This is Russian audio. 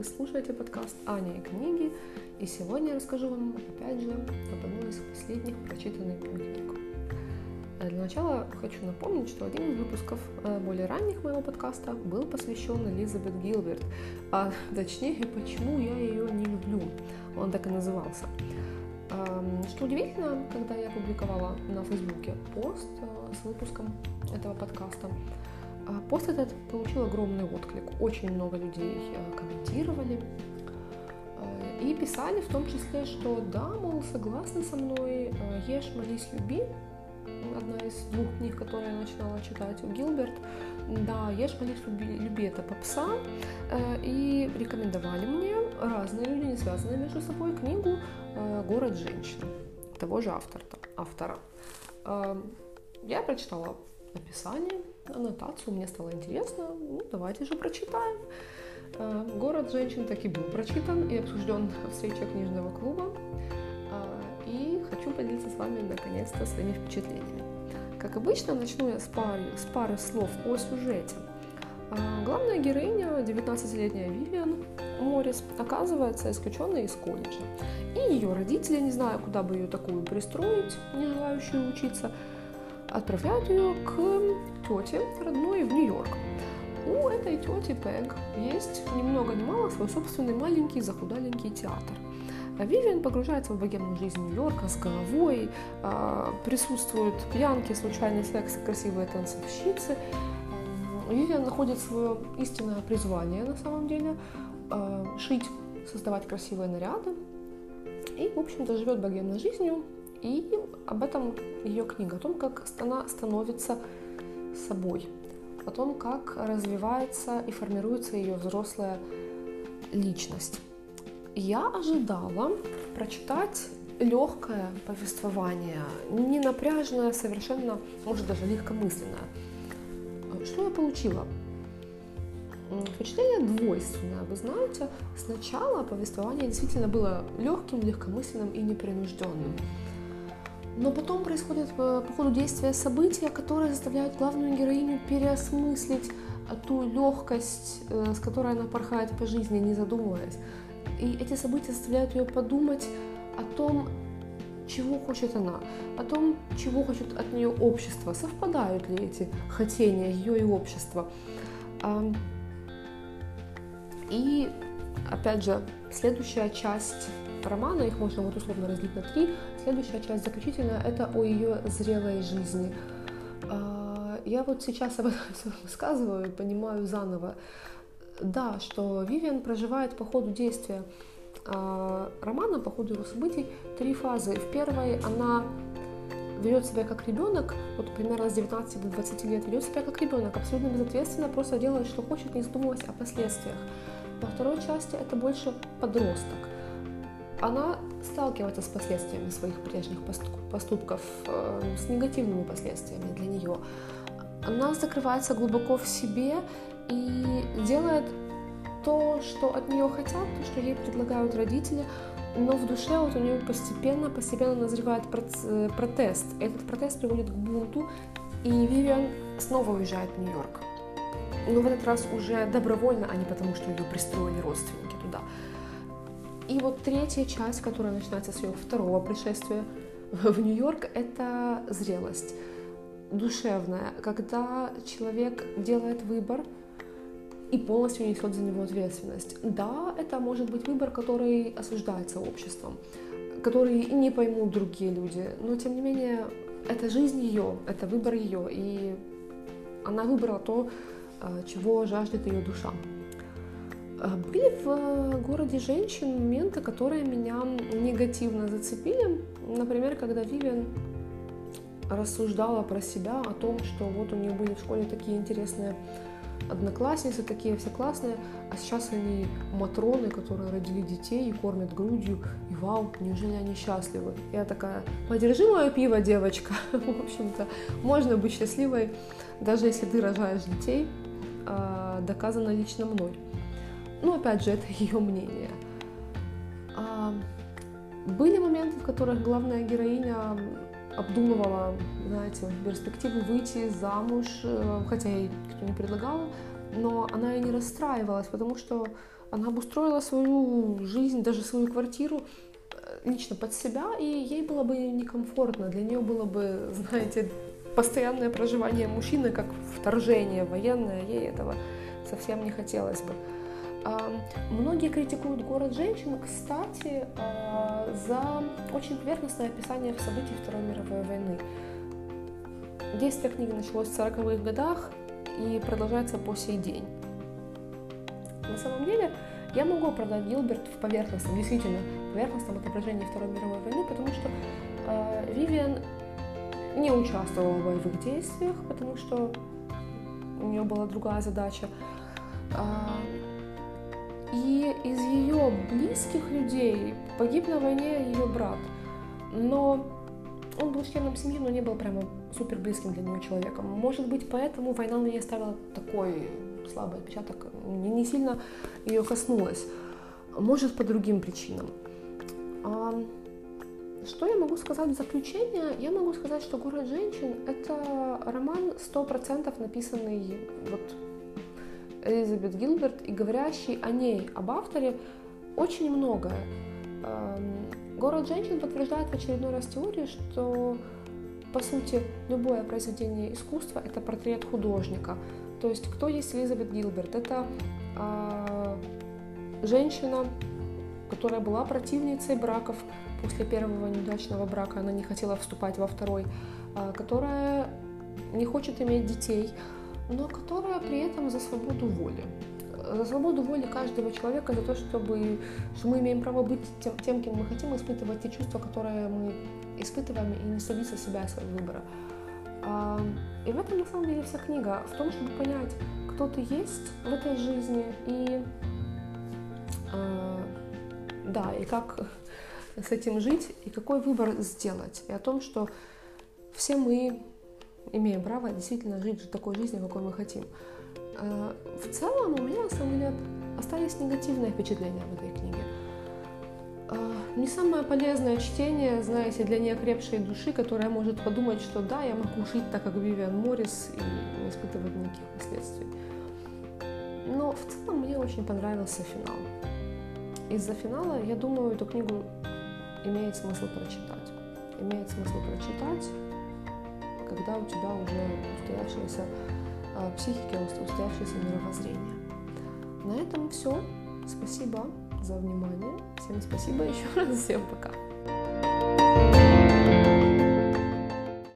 Вы слушаете подкаст «Аня и книги», и сегодня я расскажу вам, опять же, об одной из последних прочитанных книг. Э, для начала хочу напомнить, что один из выпусков э, более ранних моего подкаста был посвящен Элизабет Гилберт, а точнее, почему я ее не люблю. Он так и назывался. Что удивительно, когда я публиковала на Фейсбуке пост э, с выпуском этого подкаста, а пост этот получил огромный отклик. Очень много людей э, комментировали э, и писали в том числе, что да, мол, согласны со мной, ешь, молись, люби, одна из двух книг, которые я начинала читать у Гилберт. Да, ешь, молись, люби, люби это попса. И рекомендовали мне разные люди, не связанные между собой, книгу «Город женщин» того же автора. автора. Я прочитала описание, аннотацию, мне стало интересно, ну, давайте же прочитаем. «Город женщин» таки был прочитан и обсужден в встрече книжного клуба. И хочу поделиться с вами наконец-то своими впечатлениями. Как обычно, начну я с пары, с пары слов о сюжете. Главная героиня, 19-летняя Вивиан Моррис, оказывается исключенной из колледжа. И ее родители, не знаю, куда бы ее такую пристроить, не желающую учиться, отправляют ее к тете родной в Нью-Йорк. У этой тети Пэг есть ни много ни мало свой собственный маленький захудаленький театр. А Вивиан погружается в богемную жизнь Нью-Йорка с головой, а, присутствуют пьянки, случайный секс, красивые танцовщицы. Вивиан находит свое истинное призвание на самом деле а, – шить, создавать красивые наряды. И, в общем-то, живет богемной жизнью, и об этом ее книга, о том, как она становится собой, о том, как развивается и формируется ее взрослая личность. Я ожидала прочитать легкое повествование, не напряженное, совершенно, может даже легкомысленное. Что я получила? Впечатление двойственное. Вы знаете, сначала повествование действительно было легким, легкомысленным и непринужденным. Но потом происходят э, по ходу действия события, которые заставляют главную героиню переосмыслить э, ту легкость, э, с которой она порхает по жизни, не задумываясь. И эти события заставляют ее подумать о том, чего хочет она, о том, чего хочет от нее общество, совпадают ли эти хотения ее и общества. И, опять же, следующая часть романа, их можно вот условно разделить на три. Следующая часть заключительная – это о ее зрелой жизни. А, я вот сейчас об этом все рассказываю понимаю заново. Да, что Вивиан проживает по ходу действия а, романа, по ходу его событий, три фазы. В первой она ведет себя как ребенок, вот примерно с 19 до 20 лет, ведет себя как ребенок, абсолютно безответственно, просто делает, что хочет, не задумываясь о последствиях. Во второй части это больше подросток она сталкивается с последствиями своих прежних поступков, э, с негативными последствиями для нее. Она закрывается глубоко в себе и делает то, что от нее хотят, то, что ей предлагают родители, но в душе вот у нее постепенно, постепенно назревает протест. Этот протест приводит к бунту, и Вивиан снова уезжает в Нью-Йорк. Но в этот раз уже добровольно, а не потому, что ее пристроили родственники туда. И вот третья часть, которая начинается с ее второго пришествия в Нью-Йорк, это зрелость душевная, когда человек делает выбор и полностью несет за него ответственность. Да, это может быть выбор, который осуждается обществом, который не поймут другие люди, но тем не менее это жизнь ее, это выбор ее, и она выбрала то, э, чего жаждет ее душа. А, были в э, городе женщин моменты, которые меня негативно зацепили. Например, когда Вивиан рассуждала про себя о том, что вот у нее были в школе такие интересные одноклассницы, такие все классные, а сейчас они матроны, которые родили детей и кормят грудью, и вау, неужели они счастливы? Я такая, подержи мое пиво, девочка. В общем-то, можно быть счастливой, даже если ты рожаешь детей, а, доказано лично мной. Ну, опять же, это ее мнение. А, были моменты, в которых главная героиня обдумывала, знаете, перспективу выйти замуж, э, хотя ей никто не предлагал, но она и не расстраивалась, потому что она обустроила свою жизнь, даже свою квартиру э, лично под себя, и ей было бы некомфортно. Для нее было бы, знаете, постоянное проживание мужчины как вторжение военное, ей этого совсем не хотелось бы. Многие критикуют город женщин, кстати, а, за очень поверхностное описание событий Второй мировой войны. Действие книги началось в 40-х годах и продолжается по сей день. На самом деле, я могу оправдать Гилберт в поверхностном, действительно, поверхностном отображении Второй мировой войны, потому что э, Вивиан не участвовала в боевых действиях, потому что у нее была другая задача. А, и из ее близких людей погиб на войне ее брат. Но он был членом семьи, но не был прямо супер близким для нее человеком. Может быть, поэтому война на ней оставила такой слабый отпечаток, не, сильно ее коснулась. Может, по другим причинам. А, что я могу сказать в заключение? Я могу сказать, что «Город женщин» — это роман 100% написанный вот Элизабет Гилберт и говорящий о ней, об авторе, очень многое. Эм, «Город женщин» подтверждает в очередной раз теорию, что, по сути, любое произведение искусства — это портрет художника. То есть, кто есть Элизабет Гилберт? Это э, женщина, которая была противницей браков, после первого неудачного брака она не хотела вступать во второй, а, которая не хочет иметь детей, но которая при этом за свободу воли. За свободу воли каждого человека, за то, чтобы, что мы имеем право быть тем, тем, кем мы хотим, испытывать те чувства, которые мы испытываем, и не садиться себя своего выбора. А, и в этом, на самом деле, вся книга. В том, чтобы понять, кто ты есть в этой жизни, и а, да, и как с этим жить и какой выбор сделать. И о том, что все мы имеем право действительно жить такой жизнью, какой мы хотим. Э, в целом у меня, на самом деле, остались негативные впечатления в этой книге. Э, не самое полезное чтение, знаете, для неокрепшей души, которая может подумать, что да, я могу жить так, как Вивиан Моррис и не испытывать никаких последствий. Но в целом мне очень понравился финал. Из-за финала, я думаю, эту книгу имеет смысл прочитать. Имеет смысл прочитать, когда у тебя уже устоявшаяся э, психика, устоявшееся мировоззрение. На этом все. Спасибо за внимание. Всем спасибо еще раз. Всем пока.